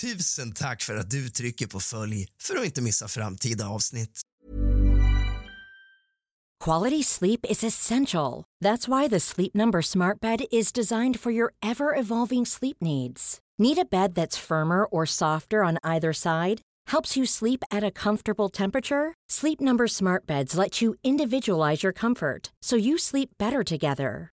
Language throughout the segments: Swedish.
Tusen tack för att du trycker på följ för att inte missa framtida avsnitt. Quality sleep is essential. That's why the Sleep Number Smart Bed is designed for your ever evolving sleep needs. Need a bed that's firmer or softer on either side? Helps you sleep at a comfortable temperature? Sleep Number Smart Beds let you individualize your comfort so you sleep better together.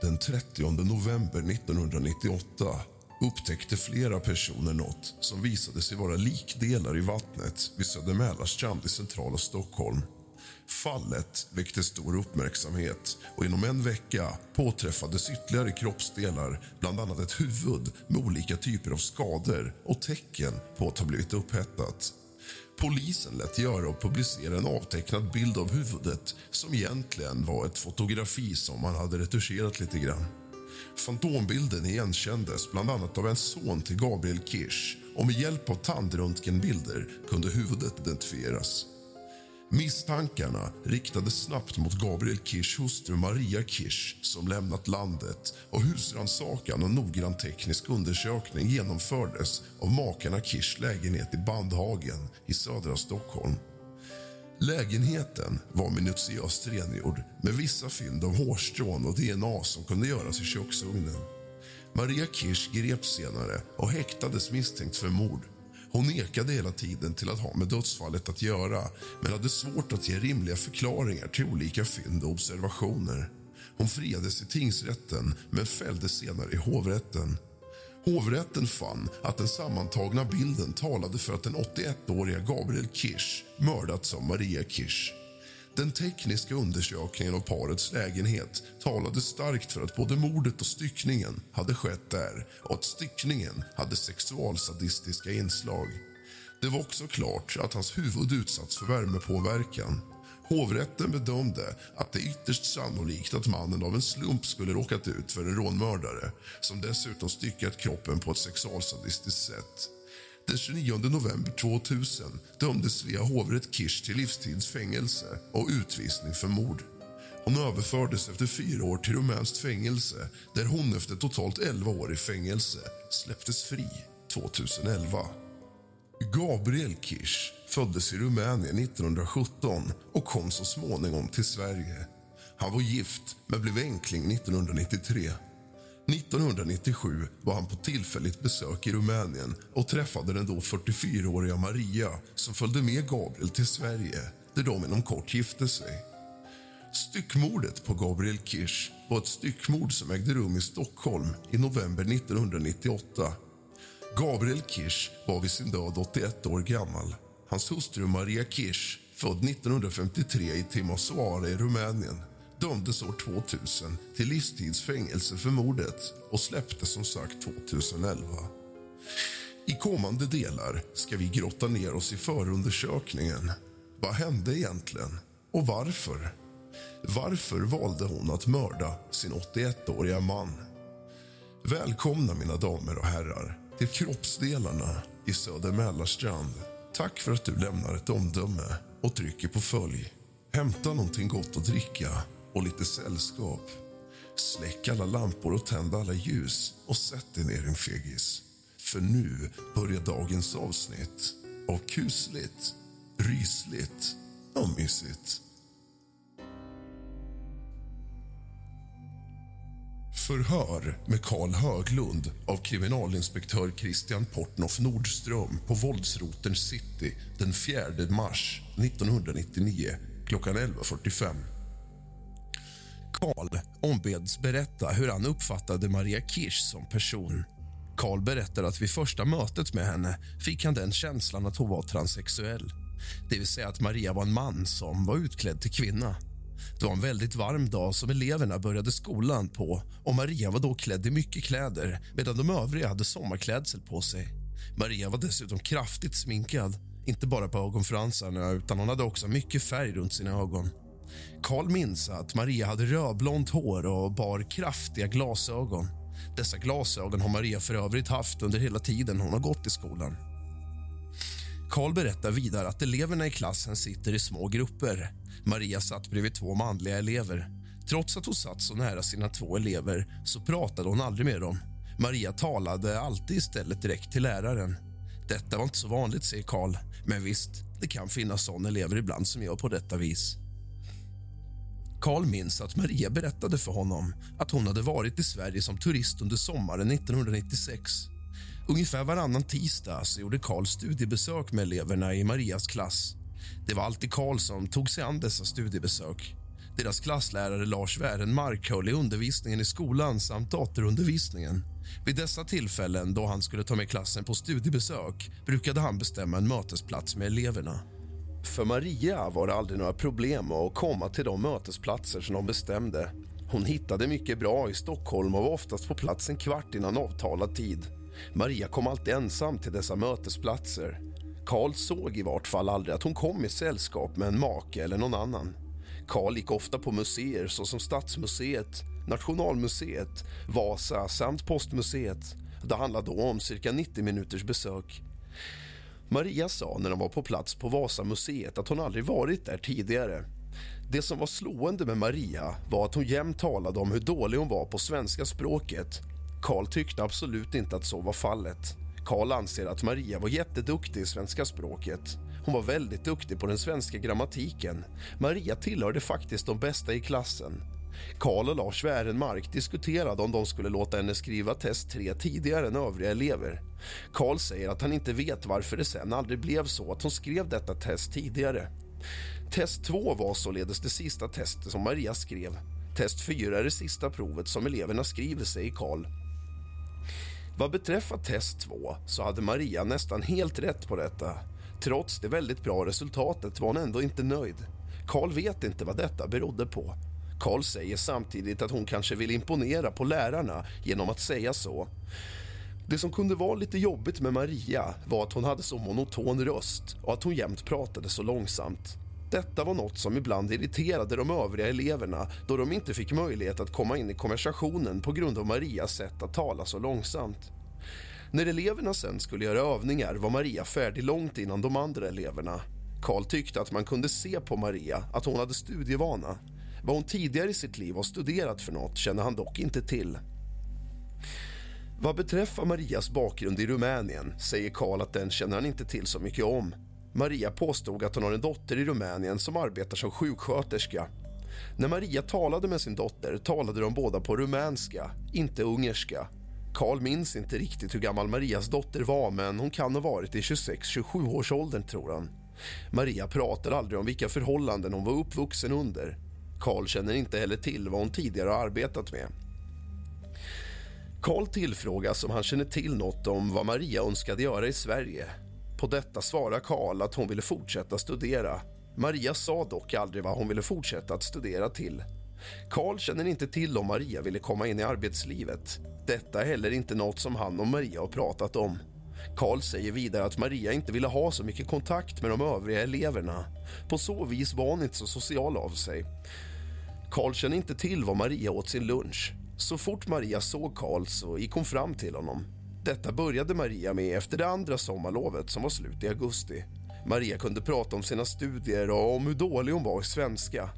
Den 30 november 1998 upptäckte flera personer något som visade sig vara likdelar i vattnet vid Södermälarstrand i centrala Stockholm. Fallet väckte stor uppmärksamhet och inom en vecka påträffades ytterligare kroppsdelar bland annat ett huvud med olika typer av skador och tecken på att ha blivit upphettat. Polisen lät göra och publicera en avtecknad bild av huvudet som egentligen var ett fotografi som man hade retuscherat lite grann. Fantombilden igenkändes bland annat av en son till Gabriel Kirsch och med hjälp av tandröntgenbilder kunde huvudet identifieras. Misstankarna riktades snabbt mot Gabriel Kirschs hustru Maria Kirsch som lämnat landet och husrannsakan och noggrann teknisk undersökning genomfördes av makarna Kirschs lägenhet i Bandhagen i södra Stockholm. Lägenheten var minutiöst rengjord med vissa fynd av hårstrån och DNA som kunde göras i köksugnen. Maria Kirsch greps senare och häktades misstänkt för mord hon nekade hela tiden till att ha med dödsfallet att göra men hade svårt att ge rimliga förklaringar till olika fynd och observationer. Hon friades i tingsrätten, men fälldes senare i hovrätten. Hovrätten fann att den sammantagna bilden talade för att den 81-åriga Gabriel Kirsch mördats av Maria Kirsch. Den tekniska undersökningen av parets lägenhet talade starkt för att både mordet och styckningen hade skett där och att styckningen hade sexualsadistiska inslag. Det var också klart att hans huvud utsatts för värmepåverkan. Hovrätten bedömde att det är ytterst sannolikt att mannen av en slump skulle råkat ut för en rånmördare som dessutom styckat kroppen på ett sexualsadistiskt sätt. Den 29 november 2000 dömdes Svea hovrätt Kirsch till livstidsfängelse och utvisning för mord. Hon överfördes efter fyra år till rumänskt fängelse där hon efter totalt 11 år i fängelse släpptes fri 2011. Gabriel Kirsch föddes i Rumänien 1917 och kom så småningom till Sverige. Han var gift, men blev enkling 1993. 1997 var han på tillfälligt besök i Rumänien och träffade den då 44-åriga Maria som följde med Gabriel till Sverige, där de inom kort gifte sig. Styckmordet på Gabriel Kirsch var ett styckmord som ägde rum i Stockholm i november 1998. Gabriel Kirsch var vid sin död 81 år gammal. Hans hustru Maria Kirsch, född 1953 i Timisoara i Rumänien dömdes år 2000 till livstidsfängelse för mordet och släpptes som sagt 2011. I kommande delar ska vi grotta ner oss i förundersökningen. Vad hände egentligen? Och varför? Varför valde hon att mörda sin 81-åriga man? Välkomna, mina damer och herrar, till kroppsdelarna i Söder Mälarstrand. Tack för att du lämnar ett omdöme och trycker på följ. Hämta någonting gott att dricka och lite sällskap. Släck alla lampor och tänd alla ljus och sätt dig ner, din fegis. För nu börjar dagens avsnitt. av kusligt, rysligt och mysigt. Förhör med Karl Höglund av kriminalinspektör Christian Portnoff Nordström på våldsroten City den 4 mars 1999 klockan 11.45. Karl ombeds berätta hur han uppfattade Maria Kirsch som person. Karl berättar att vid första mötet med henne fick han den känslan att hon var transsexuell. Det vill säga att Maria var en man som var utklädd till kvinna. Det var en väldigt varm dag som eleverna började skolan på och Maria var då klädd i mycket kläder medan de övriga hade sommarklädsel på sig. Maria var dessutom kraftigt sminkad, inte bara på ögonfransarna utan hon hade också mycket färg runt sina ögon. Karl minns att Maria hade rödblont hår och bar kraftiga glasögon. Dessa glasögon har Maria för övrigt haft under hela tiden hon har gått i skolan. Karl berättar vidare att eleverna i klassen sitter i små grupper. Maria satt bredvid två manliga elever. Trots att hon satt så nära sina två elever så pratade hon aldrig med dem. Maria talade alltid istället direkt till läraren. Detta var inte så vanligt, säger Karl. Men visst, det kan finnas såna elever ibland som gör på detta vis. Karl minns att Maria berättade för honom att hon hade varit i Sverige som turist under sommaren 1996. Ungefär varannan tisdag så gjorde Karl studiebesök med eleverna i Marias klass. Det var alltid Karl som tog sig an dessa studiebesök. Deras klasslärare Lars Wärenmark höll i undervisningen i skolan samt datorundervisningen. Vid dessa tillfällen då han skulle ta med klassen på studiebesök brukade han bestämma en mötesplats med eleverna. För Maria var det aldrig några problem att komma till de mötesplatser som de bestämde. Hon hittade mycket bra i Stockholm och var oftast på plats en kvart innan avtalad tid. Maria kom alltid ensam till dessa mötesplatser. Karl såg i vart fall aldrig att hon kom i sällskap med en make eller någon annan. Karl gick ofta på museer såsom Stadsmuseet, Nationalmuseet, Vasa samt Postmuseet. Det handlade då om cirka 90 minuters besök. Maria sa när de var på plats på Vasamuseet att hon aldrig varit där tidigare. Det som var slående med Maria var att hon jämt talade om hur dålig hon var på svenska språket. Karl tyckte absolut inte att så var fallet. Karl anser att Maria var jätteduktig i svenska språket. Hon var väldigt duktig på den svenska grammatiken. Maria tillhörde faktiskt de bästa i klassen. Karl och Lars Wärenmark diskuterade om de skulle låta henne skriva test 3 tidigare än övriga elever. Karl säger att han inte vet varför det sen aldrig blev så att hon skrev detta test tidigare. Test 2 var således det sista testet som Maria skrev. Test 4 är det sista provet som eleverna skriver, säger Karl. Vad beträffar test 2 så hade Maria nästan helt rätt på detta. Trots det väldigt bra resultatet var hon ändå inte nöjd. Karl vet inte vad detta berodde på. Karl säger samtidigt att hon kanske vill imponera på lärarna genom att säga så. Det som kunde vara lite jobbigt med Maria var att hon hade så monoton röst och att hon jämt pratade så långsamt. Detta var något som ibland irriterade de övriga eleverna då de inte fick möjlighet att komma in i konversationen på grund av Marias sätt att tala så långsamt. När eleverna sen skulle göra övningar var Maria färdig långt innan de andra eleverna. Karl tyckte att man kunde se på Maria att hon hade studievana. Vad hon tidigare i sitt liv har studerat för något känner han dock inte till. Vad beträffar Marias bakgrund i Rumänien säger Karl att den känner han inte till så mycket om. Maria påstod att hon har en dotter i Rumänien som arbetar som sjuksköterska. När Maria talade med sin dotter talade de båda på rumänska, inte ungerska. Karl minns inte riktigt hur gammal Marias dotter var men hon kan ha varit i 26-27 års åldern tror han. Maria pratar aldrig om vilka förhållanden hon var uppvuxen under. Karl känner inte heller till vad hon tidigare har arbetat med. Karl tillfrågas om han känner till något om vad Maria önskade göra i Sverige. På detta svarar Karl att hon ville fortsätta studera. Maria sa dock aldrig vad hon ville fortsätta att studera till. Karl känner inte till om Maria ville komma in i arbetslivet. Detta är heller inte något som han och Maria har pratat om. Karl säger vidare att Maria inte ville ha så mycket kontakt med de övriga eleverna. På så vis var hon inte så social av sig. Karl kände inte till vad Maria åt sin lunch. Så fort Maria såg Karl så gick hon fram till honom. Detta började Maria med efter det andra sommarlovet som var slut i augusti. Maria kunde prata om sina studier och om hur dålig hon var i svenska.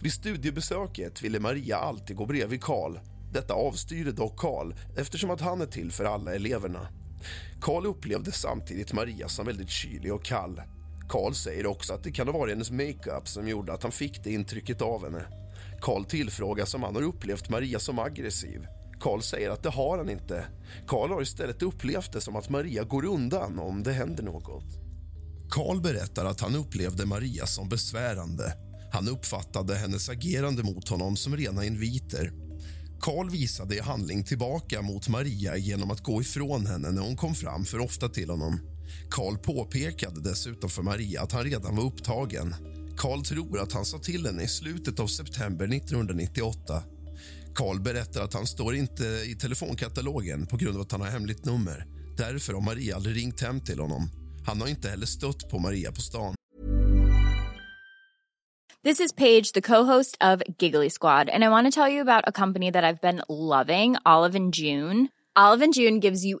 Vid studiebesöket ville Maria alltid gå bredvid Karl. Detta avstyrde dock Karl eftersom att han är till för alla eleverna. Karl upplevde samtidigt Maria som väldigt kylig och kall. Karl säger också att det kan ha varit hennes makeup som gjorde att han fick det intrycket av henne. Karl tillfrågas om han har upplevt Maria som aggressiv. Karl säger att det har han inte. Karl har istället upplevt det som att Maria går undan om det händer något. Karl berättar att han upplevde Maria som besvärande. Han uppfattade hennes agerande mot honom som rena inviter. Karl visade i handling tillbaka mot Maria genom att gå ifrån henne när hon kom fram för ofta till honom. Karl påpekade dessutom för Maria att han redan var upptagen. Karl tror att han sa till henne i slutet av september 1998. Karl berättar att han står inte i telefonkatalogen på grund av att han har hemligt nummer. Därför har Maria aldrig ringt hem till honom. Han har inte heller stött på Maria på stan. This is Paige, the co-host of Giggly Squad, and I want to tell you about a company that I've been loving, Olive and June. Olive and June gives you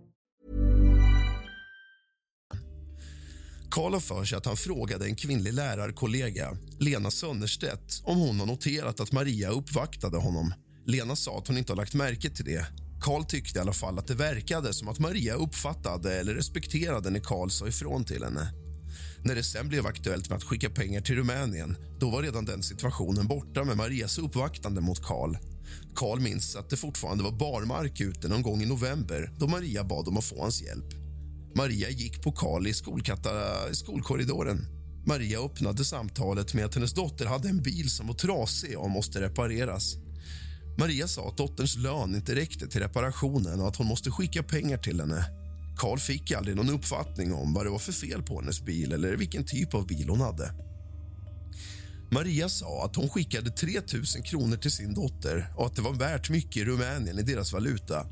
Karl har för sig att han frågade en kvinnlig lärarkollega, Lena Sönnerstedt, om hon har noterat att Maria uppvaktade honom. Lena sa att hon inte har lagt märke till det. Karl tyckte i alla fall att det verkade som att Maria uppfattade eller respekterade när Karl sa ifrån till henne. När det sen blev aktuellt med att skicka pengar till Rumänien då var redan den situationen borta med Marias uppvaktande mot Karl. Karl minns att det fortfarande var barmark ute någon gång i november då Maria bad om att få hans hjälp. Maria gick på Karl i skolkorridoren. Maria öppnade samtalet med att hennes dotter hade en bil som var trasig och måste repareras. Maria sa att dotterns lön inte räckte till reparationen och att hon måste skicka pengar till henne. Karl fick aldrig någon uppfattning om vad det var för fel på hennes bil eller vilken typ av bil hon hade. Maria sa att hon skickade 3 000 kronor till sin dotter och att det var värt mycket i Rumänien i deras valuta.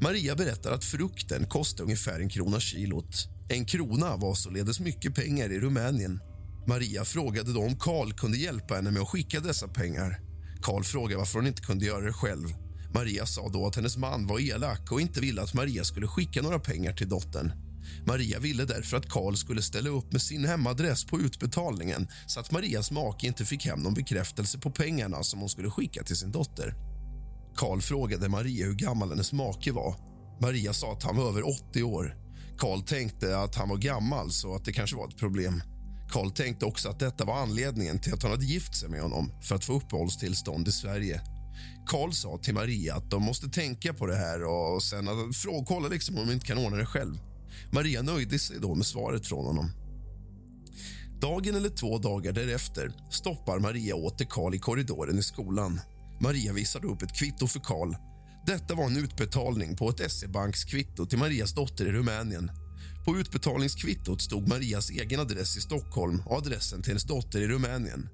Maria berättar att frukten kostade ungefär en krona kilot. En krona var således mycket pengar i Rumänien. Maria frågade då om Karl kunde hjälpa henne med att skicka dessa pengar. Karl frågade varför hon inte kunde göra det själv. Maria sa då att hennes man var elak och inte ville att Maria skulle skicka några pengar till dottern. Maria ville därför att Karl skulle ställa upp med sin hemadress på utbetalningen så att Marias make inte fick hem någon bekräftelse på pengarna som hon skulle skicka till sin dotter. Karl frågade Maria hur gammal hennes make var. Maria sa att han var över 80 år. Karl tänkte att han var gammal, så att det kanske var ett problem. Karl tänkte också att detta var anledningen till att han hade gift sig med honom för att få uppehållstillstånd i Sverige. Karl sa till Maria att de måste tänka på det här och sen att fråga, kolla liksom om de inte kan ordna det själv. Maria nöjde sig då med svaret från honom. Dagen eller två dagar därefter stoppar Maria åter Karl i korridoren i skolan. Maria visade upp ett kvitto för Karl. Detta var en utbetalning på ett SE-bankskvitto till Marias dotter i Rumänien. På utbetalningskvittot stod Marias egen adress i Stockholm och adressen till hennes dotter i Rumänien.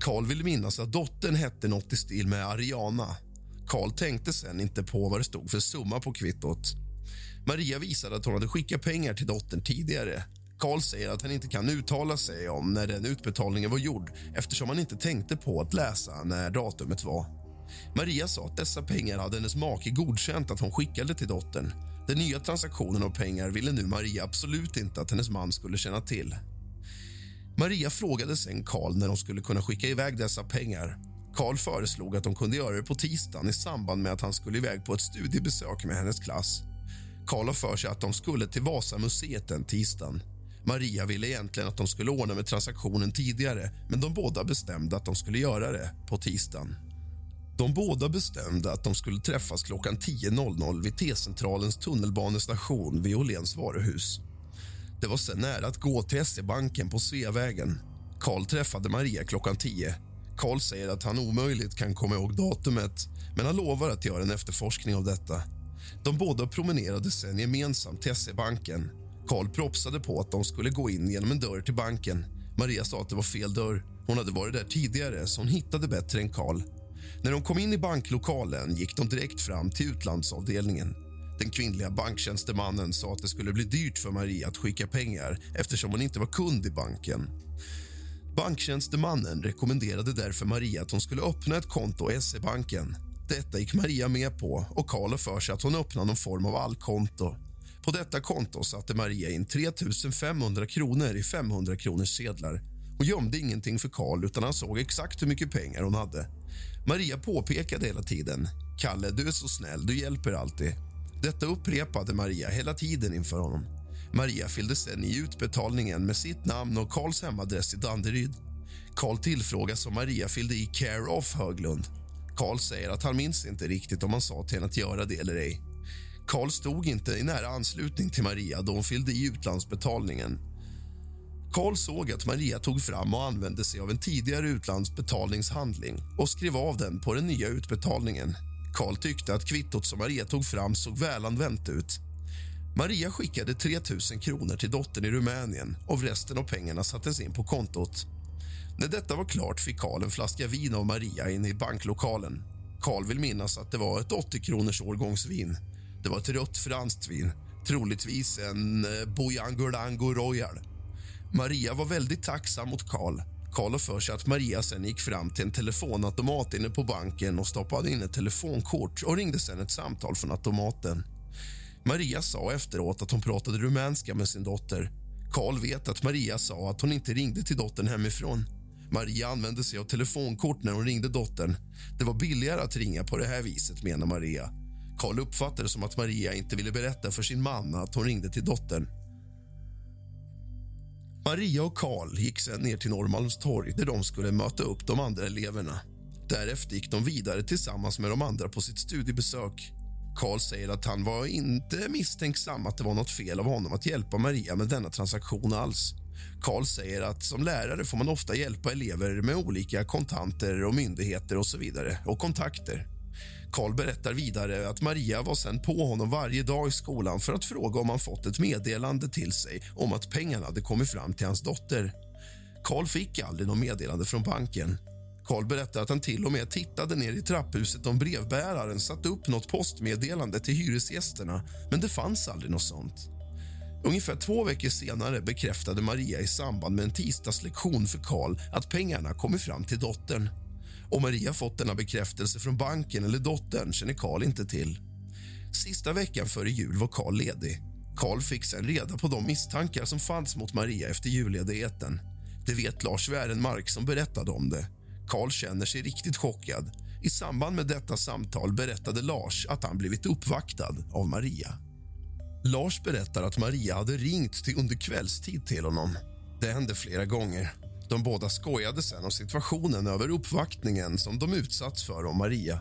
Karl ville minnas att dottern hette något i stil med Ariana. Karl tänkte sen inte på vad det stod för summa på kvittot. Maria visade att hon hade skickat pengar till dottern tidigare. Karl säger att han inte kan uttala sig om när den utbetalningen var gjord eftersom han inte tänkte på att läsa när datumet var. Maria sa att dessa pengar hade hennes make godkänt att hon skickade till dottern. Den nya transaktionen av pengar ville nu Maria absolut inte att hennes man skulle känna till. Maria frågade sen Karl när de skulle kunna skicka iväg dessa pengar. Karl föreslog att de kunde göra det på tisdagen i samband med att han skulle iväg på ett studiebesök med hennes klass. Karl har för sig att de skulle till Vasamuseet den tisdagen. Maria ville egentligen att de skulle ordna med transaktionen tidigare men de båda bestämde att de skulle göra det på tisdagen. De båda bestämde att de skulle träffas klockan 10.00 vid T-centralens tunnelbanestation vid Åhléns varuhus. Det var sen nära att gå till SE-banken på Sveavägen. Karl träffade Maria klockan 10. Karl säger att han omöjligt kan komma ihåg datumet men han lovar att göra en efterforskning av detta. De båda promenerade sen gemensamt till SE-banken. Karl propsade på att de skulle gå in genom en dörr till banken. Maria sa att det var fel dörr. Hon hade varit där tidigare, så hon hittade bättre än Karl. När de kom in i banklokalen gick de direkt fram till utlandsavdelningen. Den kvinnliga banktjänstemannen sa att det skulle bli dyrt för Maria att skicka pengar eftersom hon inte var kund i banken. Banktjänstemannen rekommenderade därför Maria att hon skulle öppna ett konto i SE-banken. Detta gick Maria med på och Karl har för sig att hon öppnade någon form av allkonto. På detta konto satte Maria in 3 500 kronor i 500 kronors sedlar. Hon gömde ingenting för Karl utan han såg exakt hur mycket pengar hon hade. Maria påpekade hela tiden. Kalle, du är så snäll, du hjälper alltid. Detta upprepade Maria hela tiden inför honom. Maria fyllde sen i utbetalningen med sitt namn och Karls hemadress i Danderyd. Karl tillfrågas om Maria fyllde i Care of Höglund. Karl säger att han minns inte riktigt om han sa till henne att göra det eller ej. Karl stod inte i nära anslutning till Maria då hon fyllde i utlandsbetalningen. Karl såg att Maria tog fram och använde sig av en tidigare utlandsbetalningshandling och skrev av den på den nya utbetalningen. Karl tyckte att kvittot som Maria tog fram såg välanvänt ut. Maria skickade 3 000 kronor till dottern i Rumänien och resten av pengarna sattes in på kontot. När detta var klart fick Karl en flaska vin av Maria in i banklokalen. Karl vill minnas att det var ett 80 kronors årgångsvin. Det var ett rött franskt vin, troligtvis en eh, Bojangolango Royal. Maria var väldigt tacksam mot Karl. Karl har för sig att Maria sen gick fram till en telefonautomat inne på banken och stoppade in ett telefonkort och ringde sen ett samtal från automaten. Maria sa efteråt att hon pratade rumänska med sin dotter. Karl vet att Maria sa att hon inte ringde till dottern hemifrån. Maria använde sig av telefonkort när hon ringde dottern. Det var billigare att ringa på det här viset, menar Maria. Karl uppfattade det som att Maria inte ville berätta för sin man att hon ringde till dottern. Maria och Karl gick sen ner till Norrmalmstorg där de skulle möta upp de andra eleverna. Därefter gick de vidare tillsammans med de andra på sitt studiebesök. Karl säger att han var inte misstänksam att det var något fel av honom att hjälpa Maria med denna transaktion alls. Karl säger att som lärare får man ofta hjälpa elever med olika kontanter och myndigheter och så vidare och kontakter. Karl berättar vidare att Maria var sen på honom varje dag i skolan för att fråga om han fått ett meddelande till sig om att pengarna hade kommit fram till hans dotter. Karl fick aldrig något meddelande från banken. Karl berättar att han till och med tittade ner i trapphuset om brevbäraren satt upp något postmeddelande till hyresgästerna, men det fanns aldrig något sånt. Ungefär två veckor senare bekräftade Maria i samband med en tisdagslektion för Karl att pengarna kommit fram till dottern. Om Maria fått denna bekräftelse från banken eller dottern känner Karl inte till. Sista veckan före jul var Karl ledig. Karl fick sen reda på de misstankar som fanns mot Maria efter julledigheten. Det vet Lars Wärenmark som berättade om det. Karl känner sig riktigt chockad. I samband med detta samtal berättade Lars att han blivit uppvaktad av Maria. Lars berättar att Maria hade ringt till under kvällstid till honom. Det hände flera gånger. De båda skojade sen om situationen över uppvaktningen som de utsatts för om Maria.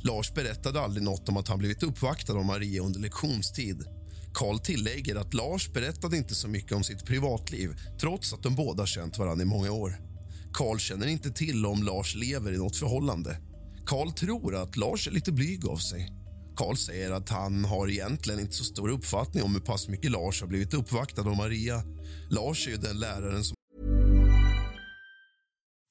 Lars berättade aldrig något om att han blivit uppvaktad av Maria under lektionstid. Karl tillägger att Lars berättade inte så mycket om sitt privatliv trots att de båda känt varandra i många år. Karl känner inte till om Lars lever i något förhållande. Karl tror att Lars är lite blyg av sig. Karl säger att han har egentligen inte så stor uppfattning om hur pass mycket Lars har blivit uppvaktad av Maria. Lars är ju den läraren som...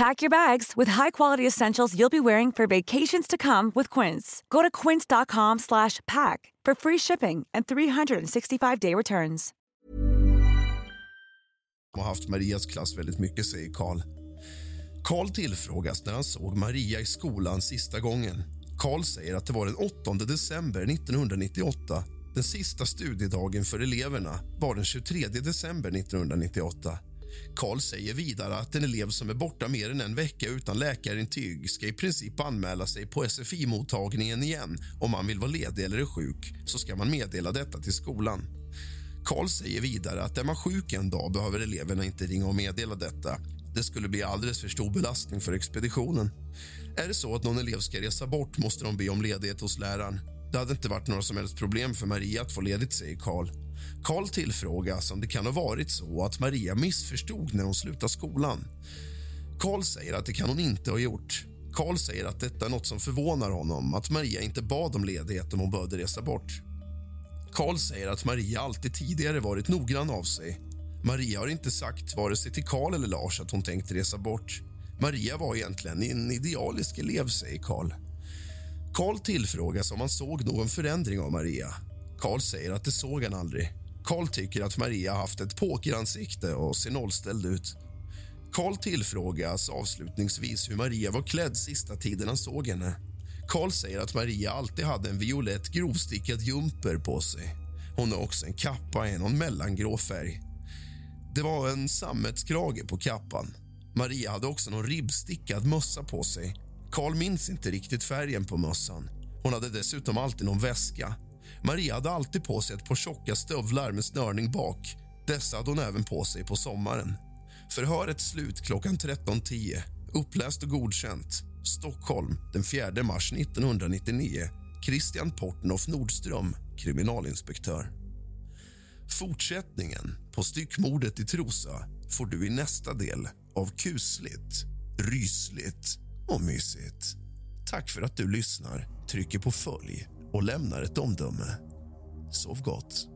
Pack your bags with high-quality essentials you'll be wearing for vacations to come with Quince. Go to quince.com/pack for free shipping and 365-day returns. har haft Marias klass väldigt mycket, säger Karl. Karl tillfrågas när han såg Maria i skolan sista gången. Karl säger att det var den 8 december 1998. Den sista studiedagen för eleverna var den 23 december 1998. Karl säger vidare att en elev som är borta mer än en vecka utan läkarintyg ska i princip anmäla sig på SFI-mottagningen igen om man vill vara ledig eller är sjuk, så ska man meddela detta till skolan. Karl säger vidare att är man sjuk en dag behöver eleverna inte ringa och meddela detta. Det skulle bli alldeles för stor belastning för expeditionen. Är det så att någon elev ska resa bort måste de be om ledighet hos läraren. Det hade inte varit några som helst problem för Maria att få ledigt, säger Karl. Karl tillfrågas om det kan ha varit så att Maria missförstod när hon slutade skolan. Karl säger att det kan hon inte ha gjort. Karl säger att detta är något som förvånar honom, att Maria inte bad om ledighet om hon behövde resa bort. Karl säger att Maria alltid tidigare varit noggrann av sig. Maria har inte sagt vare sig till Karl eller Lars att hon tänkt resa bort. Maria var egentligen en idealisk elev, säger Karl. Karl tillfrågas om han såg någon förändring av Maria. Karl säger att det såg han aldrig. Karl tycker att Maria haft ett pokeransikte och ser nollställd ut. Karl tillfrågas avslutningsvis hur Maria var klädd sista tiden han såg henne. Karl säger att Maria alltid hade en violett grovstickad jumper på sig. Hon har också en kappa i någon mellangrå färg. Det var en sammetskrage på kappan. Maria hade också någon ribbstickad mössa på sig. Karl minns inte riktigt färgen på mössan. Hon hade dessutom alltid någon väska. Maria hade alltid på sig ett par tjocka stövlar med snörning bak. Dessa hade hon även på sig på sommaren. Förhöret slut klockan 13.10. Uppläst och godkänt. Stockholm den 4 mars 1999. Christian Portnoff Nordström, kriminalinspektör. Fortsättningen på styckmordet i Trosa får du i nästa del av kusligt, rysligt och mysigt. Tack för att du lyssnar, trycker på följ och lämnar ett omdöme. Sov gott.